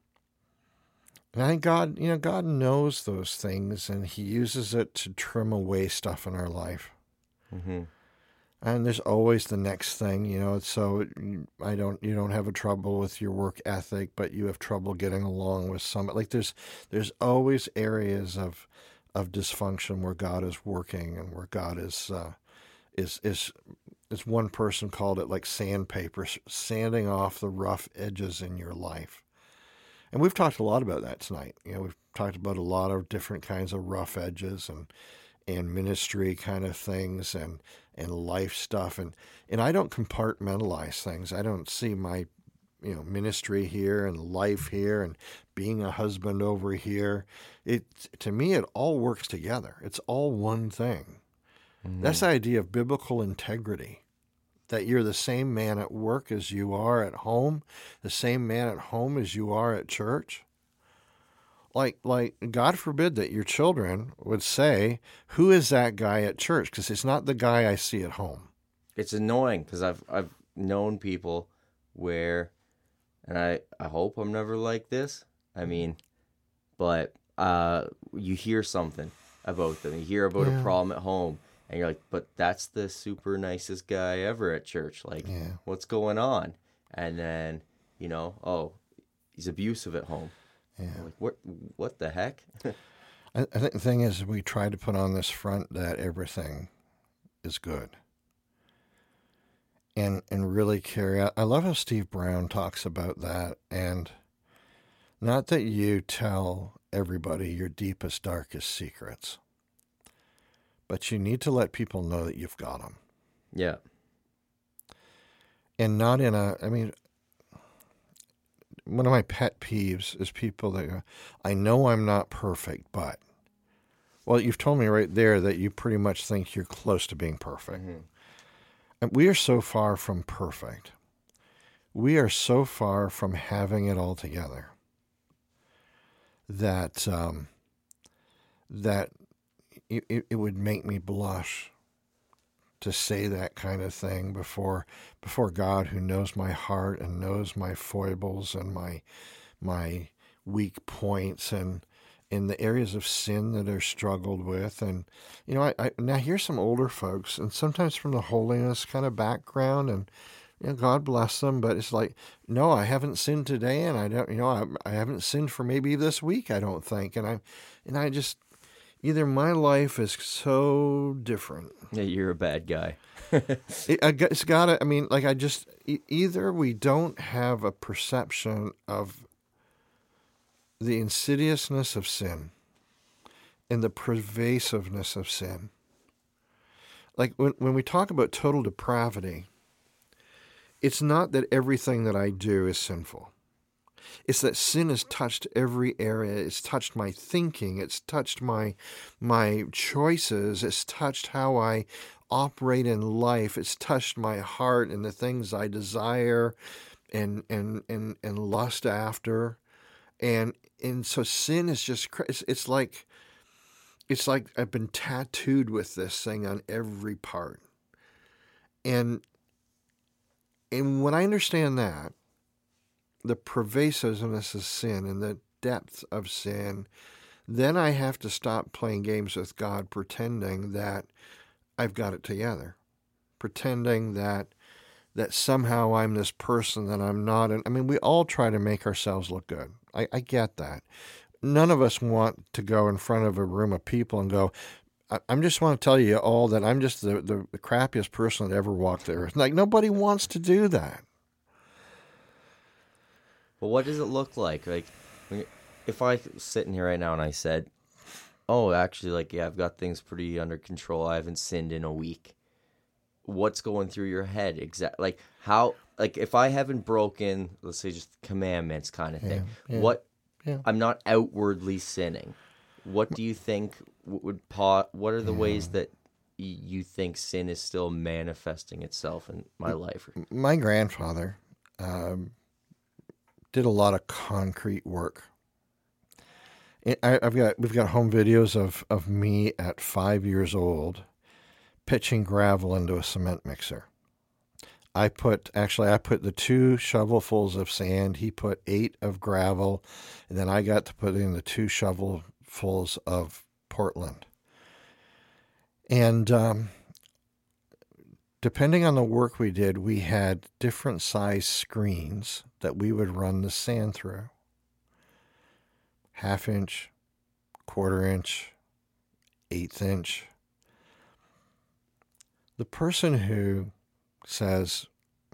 and I think God, you know, God knows those things and He uses it to trim away stuff in our life. mm-hmm. And there's always the next thing, you know. So I don't, you don't have a trouble with your work ethic, but you have trouble getting along with some. Like there's, there's always areas of, of dysfunction where God is working and where God is, uh, is is, as one person called it, like sandpaper, sanding off the rough edges in your life. And we've talked a lot about that tonight. You know, we've talked about a lot of different kinds of rough edges and and ministry kind of things and and life stuff and and I don't compartmentalize things. I don't see my you know ministry here and life here and being a husband over here. It to me it all works together. It's all one thing. Mm-hmm. That's the idea of biblical integrity. That you're the same man at work as you are at home, the same man at home as you are at church like like God forbid that your children would say, "Who is that guy at church?" Because it's not the guy I see at home. It's annoying because I've I've known people where, and I I hope I'm never like this. I mean, but uh, you hear something about them, you hear about yeah. a problem at home, and you're like, "But that's the super nicest guy ever at church. Like, yeah. what's going on?" And then you know, oh, he's abusive at home yeah. Like, what what the heck? <laughs> I, I think the thing is, we try to put on this front that everything is good, and and really carry out. I love how Steve Brown talks about that, and not that you tell everybody your deepest, darkest secrets, but you need to let people know that you've got them. Yeah. And not in a, I mean, one of my pet peeves is people that go, I know I'm not perfect, but well, you've told me right there that you pretty much think you're close to being perfect. Mm-hmm. And we are so far from perfect. We are so far from having it all together that um, that it, it would make me blush to say that kind of thing before before God who knows my heart and knows my foibles and my my weak points and in the areas of sin that are struggled with and you know I, I now here's some older folks and sometimes from the holiness kind of background and you know, God bless them, but it's like, no, I haven't sinned today, and I don't, you know, I, I haven't sinned for maybe this week. I don't think, and I, and I just, either my life is so different. Yeah, you're a bad guy. it, has got to. I mean, like I just either we don't have a perception of the insidiousness of sin and the pervasiveness of sin. Like when when we talk about total depravity, it's not that everything that I do is sinful. It's that sin has touched every area. It's touched my thinking. It's touched my my choices. It's touched how I operate in life. It's touched my heart and the things I desire and and and and lust after. And and so sin is just it's, it's like it's like I've been tattooed with this thing on every part. And and when I understand that, the pervasiveness of sin and the depth of sin, then I have to stop playing games with God, pretending that I've got it together, pretending that that somehow I'm this person that I'm not. And I mean, we all try to make ourselves look good. I, I get that. None of us want to go in front of a room of people and go, I, I just want to tell you all that I'm just the, the, the crappiest person that ever walked the earth. Like, nobody wants to do that. But what does it look like? Like, if I sitting here right now and I said, "Oh, actually, like, yeah, I've got things pretty under control. I haven't sinned in a week." What's going through your head? Exactly. Like how? Like if I haven't broken, let's say, just commandments kind of thing. Yeah, yeah, what? Yeah. I'm not outwardly sinning. What do you think would pa? What are the ways that you think sin is still manifesting itself in my life? My grandfather um, did a lot of concrete work. I, have got we've got home videos of, of me at five years old pitching gravel into a cement mixer. I put actually I put the two shovelfuls of sand. He put eight of gravel, and then I got to put in the two shovelfuls of Portland. And um, depending on the work we did, we had different size screens that we would run the sand through half inch, quarter inch, eighth inch. The person who says,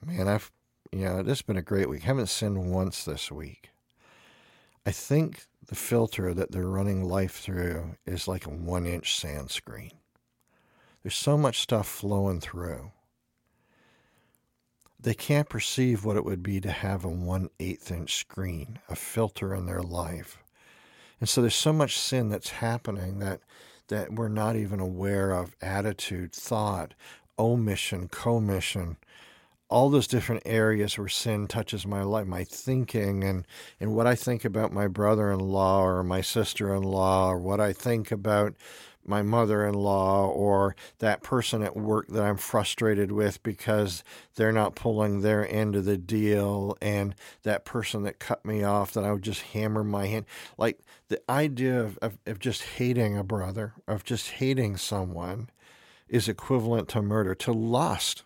Man, I've, you know, this has been a great week. I haven't sinned once this week. I think the filter that they're running life through is like a one inch sand screen. There's so much stuff flowing through. They can't perceive what it would be to have a one eighth inch screen, a filter in their life. And so there's so much sin that's happening that that we're not even aware of attitude, thought, omission, commission, all those different areas where sin touches my life, my thinking and, and what I think about my brother in law or my sister in law, or what I think about my mother in law or that person at work that I'm frustrated with because they're not pulling their end of the deal, and that person that cut me off that I would just hammer my hand. Like the idea of, of, of just hating a brother, of just hating someone, is equivalent to murder, to lust.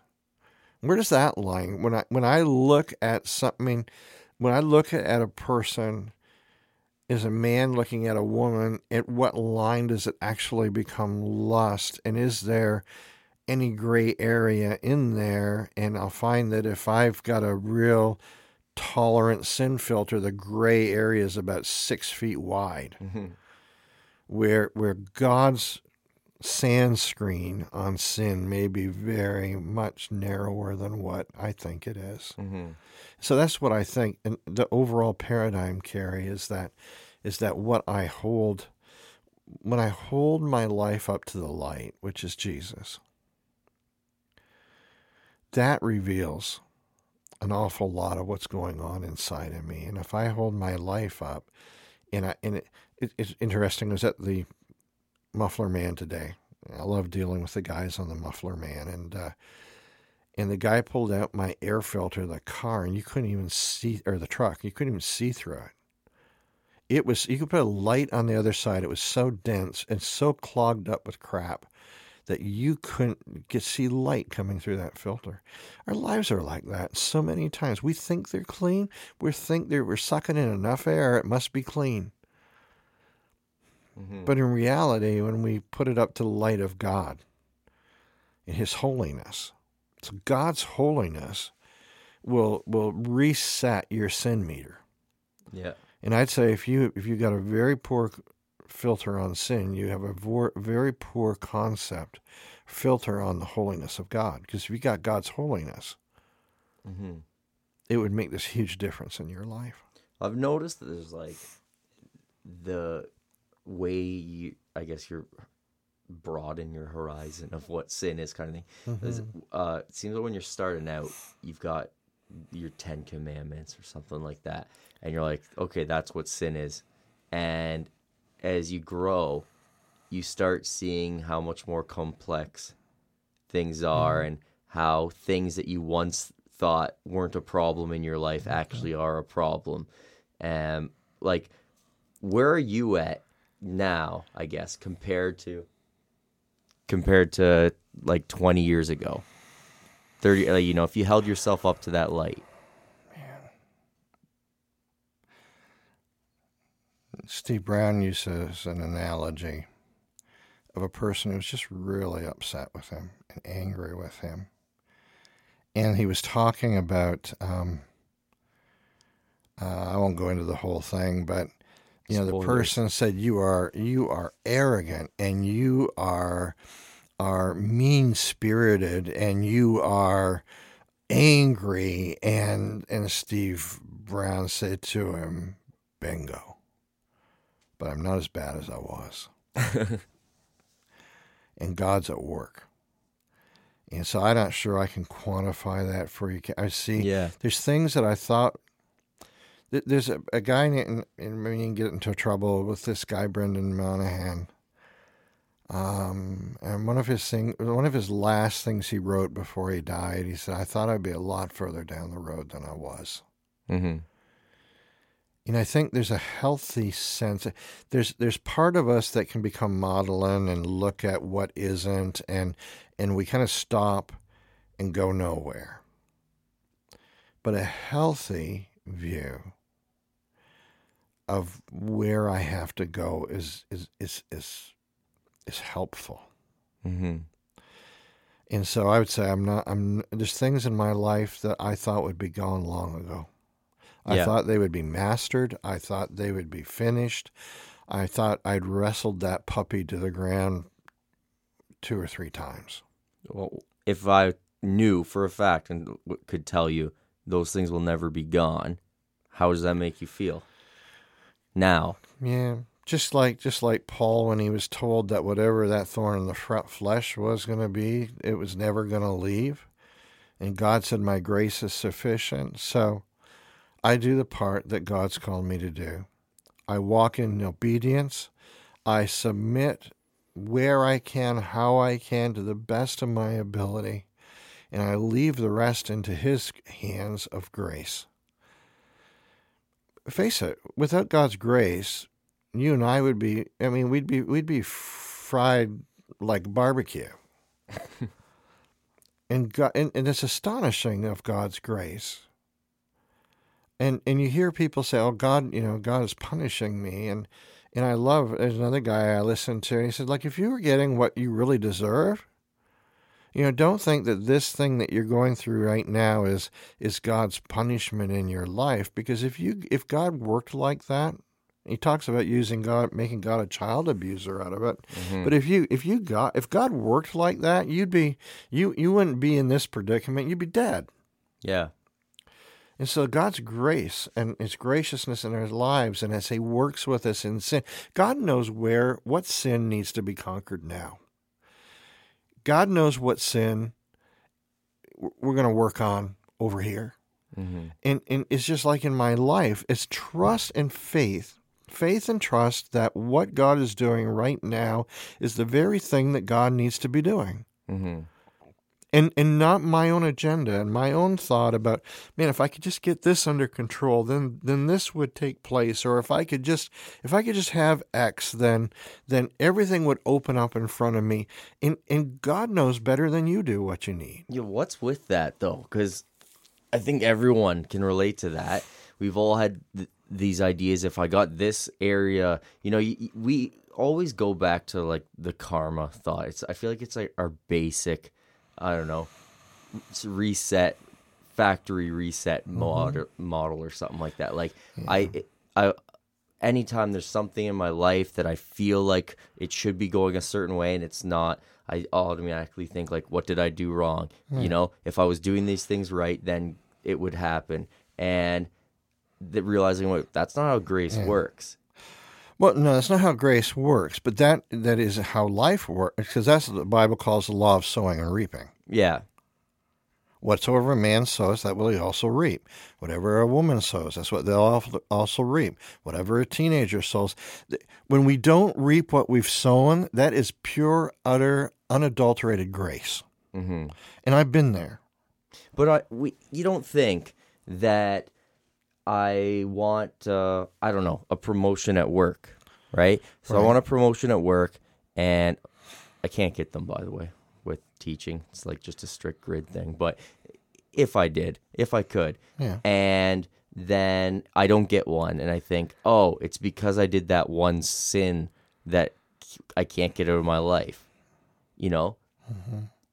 Where does that lie? When I when I look at something, when I look at a person is a man looking at a woman, at what line does it actually become lust? And is there any gray area in there? And I'll find that if I've got a real tolerant sin filter, the gray area is about six feet wide. Mm-hmm. Where where God's sand screen on sin may be very much narrower than what I think it is. Mm-hmm. So that's what I think. And the overall paradigm, Kerry, is that is that what I hold when I hold my life up to the light, which is Jesus, that reveals an awful lot of what's going on inside of me. And if I hold my life up, and I, and it, it, it's interesting. I was at the Muffler Man today. I love dealing with the guys on the Muffler Man, and uh, and the guy pulled out my air filter, the car, and you couldn't even see, or the truck, you couldn't even see through it. It was you could put a light on the other side. It was so dense and so clogged up with crap that you couldn't get see light coming through that filter. Our lives are like that so many times. We think they're clean. We think they're we're sucking in enough air. It must be clean. Mm-hmm. But in reality, when we put it up to the light of God and His holiness, so God's holiness will will reset your sin meter. Yeah. And I'd say if you if you got a very poor filter on sin, you have a vor, very poor concept filter on the holiness of God. Because if you got God's holiness, mm-hmm. it would make this huge difference in your life. I've noticed that there's like the way you, I guess you're broaden your horizon of what sin is kind of thing. Mm-hmm. Uh, it seems like when you're starting out, you've got your Ten Commandments or something like that, and you're like, okay, that's what sin is. And as you grow, you start seeing how much more complex things are mm-hmm. and how things that you once thought weren't a problem in your life actually are a problem. And um, like, where are you at now? I guess compared to compared to like 20 years ago, 30. Like, you know, if you held yourself up to that light. Man. Steve Brown uses an analogy of a person who's just really upset with him and angry with him. And he was talking about, um, uh, I won't go into the whole thing, but you know, Spoilers. the person said, "You are you are arrogant and you are are mean spirited and you are angry." And and Steve Brown said to him, "Bingo." but I'm not as bad as I was. <laughs> and God's at work. And so I'm not sure I can quantify that for you. I see Yeah. there's things that I thought. Th- There's a, a guy, in, and we can get into trouble with this guy, Brennan Manning. Um, and one of his thing, one of his last things he wrote before he died, he said, "I thought I'd be a lot further down the road than I was." Mm-hmm. And I think there's a healthy sense. There's there's part of us that can become modeling and look at what isn't, and and we kind of stop and go nowhere. But a healthy view of where I have to go is is is is is helpful. Mm-hmm. And so I would say I'm not. I'm there's things in my life that I thought would be gone long ago. I Yeah. thought they would be mastered. I thought they would be finished. I thought I'd wrestled that puppy to the ground two or three times. Well, if I knew for a fact and could tell you those things will never be gone, how does that make you feel? Now, Yeah, just like just like Paul when he was told that whatever that thorn in the flesh was going to be, it was never going to leave, and God said, "My grace is sufficient." So, I do the part that God's called me to do. I walk in obedience. I submit where I can, how I can, to the best of my ability, and I leave the rest into His hands of grace. Face it, without God's grace, you and I would be I mean we'd be we'd be fried like barbecue. <laughs> and God and, and it's astonishing of God's grace. And and you hear people say, "Oh God, you know, God is punishing me." And and I love there's another guy I listened to and he said like if you were getting what you really deserve, you know, don't think that this thing that you're going through right now is is God's punishment in your life because if you if God worked like that, he talks about using God making God a child abuser out of it. Mm-hmm. But if you if you got if God worked like that, you'd be you you wouldn't be in this predicament, you'd be dead. yeah, And so God's grace and His graciousness in our lives, and as He works with us in sin, God knows where what sin needs to be conquered now. God knows what sin we're going to work on over here, mm-hmm. and and it's just like in my life, it's trust and faith, faith and trust that what God is doing right now is the very thing that God needs to be doing Mm-hmm. And and not my own agenda and my own thought about man if i could just get this under control then then this would take place or if i could just if i could just have x then then everything would open up in front of me and and god knows better than you do what you need Yeah, what's with that though? Because I think everyone can relate to that. We've all had th- these ideas. If I got this area, you know, we always go back to like the karma thought. It's I feel like it's like our basic, I don't know, reset, factory reset mm-hmm. model model or something like that. Like I, I, anytime there's something in my life that I feel like it should be going a certain way and it's not, I automatically think like, what did I do wrong? You know, if I was doing these things right, then it would happen. And the, realizing, wait, that's not how grace works. Well no that's not how grace works but that that is how life works because that's what the bible calls the law of sowing and reaping Yeah, Whatsoever a man sows, that will he also reap. Whatever a woman sows, that's what they'll also reap. Whatever a teenager sows. When we don't reap what we've sown, that is pure, utter, unadulterated grace. hmm And I've been there. but I, we, you don't think that I want, uh, I don't know, a promotion at work, right? So I want a promotion at work, and I can't get them, by the way, with teaching. It's like just a strict grid thing. But if I did, if I could, Yeah. and then I don't get one, and I think, oh, it's because I did that one sin that I can't get out of my life. You know,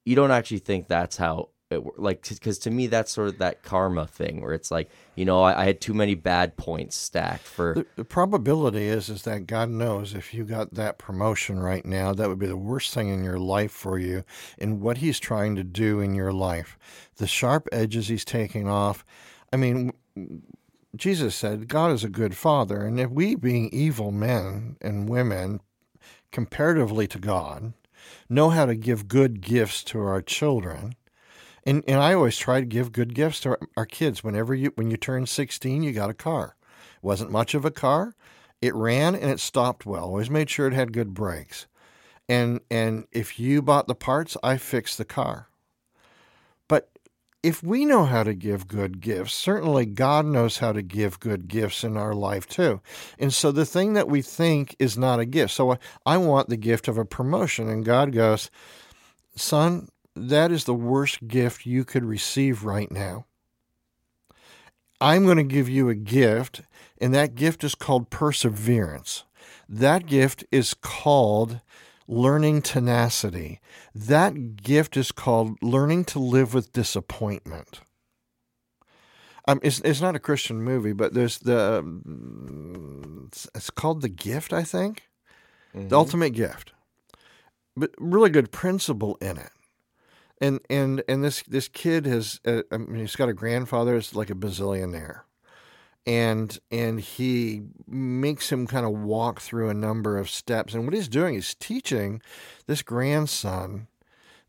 you don't actually think that's how it like because to me that's sort of that karma thing where it's like you know I, I had too many bad points stacked for The, the probability is is that God knows if you got that promotion right now, that would be the worst thing in your life for you and what he's trying to do in your life. The sharp edges he's taking off. I mean, Jesus said God is a good father, and if we being evil men and women comparatively to God, know how to give good gifts to our children. And, and I always try to give good gifts to our, kids. Whenever you when you turn 16, you got a car. It wasn't much of a car. It ran and it stopped well. Always made sure it had good brakes. And and if you bought the parts, I fixed the car. But if we know how to give good gifts, certainly God knows how to give good gifts in our life too. And so the thing that we think is not a gift. So I want the gift of a promotion and God goes, "Son, that is the worst gift you could receive right now. I'm going to give you a gift, and that gift is called perseverance. That gift is called learning tenacity. That gift is called learning to live with disappointment. Um, it's, it's not a Christian movie, but there's the, um, it's called The Gift, I think. Mm-hmm. The Ultimate Gift. But really good principle in it and and and this this kid has uh, I mean, he's got a grandfather that's like a bazillionaire, and and he makes him kind of walk through a number of steps. And what he's doing is teaching this grandson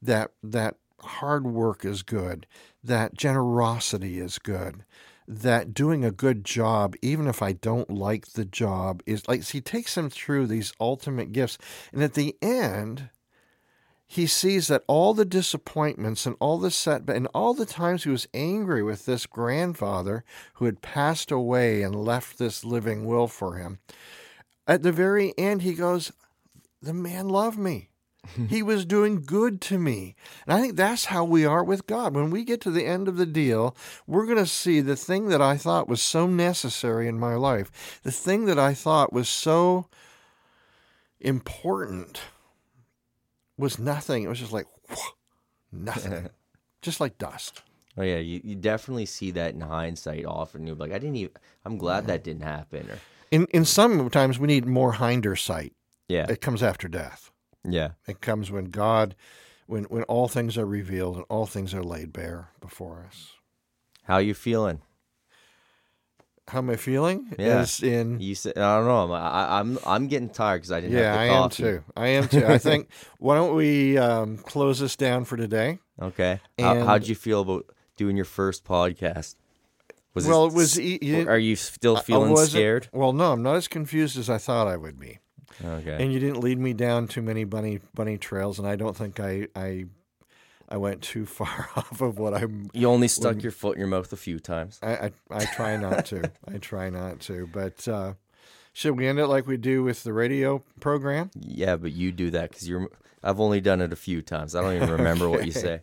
that that hard work is good, that generosity is good, that doing a good job, even if I don't like the job, is like so he takes him through these ultimate gifts, and at the end he sees that all the disappointments and all the setback and all the times he was angry with this grandfather who had passed away and left this living will for him, at the very end he goes, The man loved me. <laughs> he was doing good to me. And I think that's how we are with God. When we get to the end of the deal, we're going to see the thing that I thought was so necessary in my life, the thing that I thought was so important was nothing. It was just like nothing, <laughs> just like dust. Oh yeah, you, you definitely see that in hindsight often. You're like, I didn't even. I'm glad that didn't happen. Or in in some times we need more hinder sight. Yeah, it comes after death. Yeah, it comes when God, when when all things are revealed and all things are laid bare before us. How you feeling? How am I feeling? Yeah. Is in you said I don't know. I, am I'm, I'm getting tired because I didn't. Yeah, I am too. I am too. I think <laughs> why don't we um, close this down for today? Okay. How, how'd you feel about doing your first podcast? Was well, it, it was. You, are you still feeling scared? Well, no, I'm not as confused as I thought I would be. Okay. And you didn't lead me down too many bunny bunny trails, and I don't think I I I went too <laughs> far <laughs> off of what I'm. You only stuck when, your foot in your mouth a few times. I I, I try not to. <laughs> I try not to. But uh, should we end it like we do with the radio program? Yeah, but you do that because you're. I've only done it a few times. I don't even remember okay. what you say.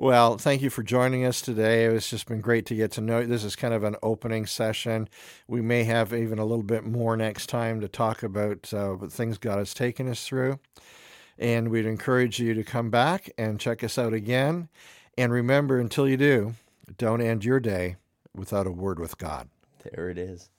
Well, thank you for joining us today. It's just been great to get to know you. This is kind of an opening session. We may have even a little bit more next time to talk about uh, things God has taken us through. And we'd encourage you to come back and check us out again. And remember, until you do, don't end your day without a word with God. There it is.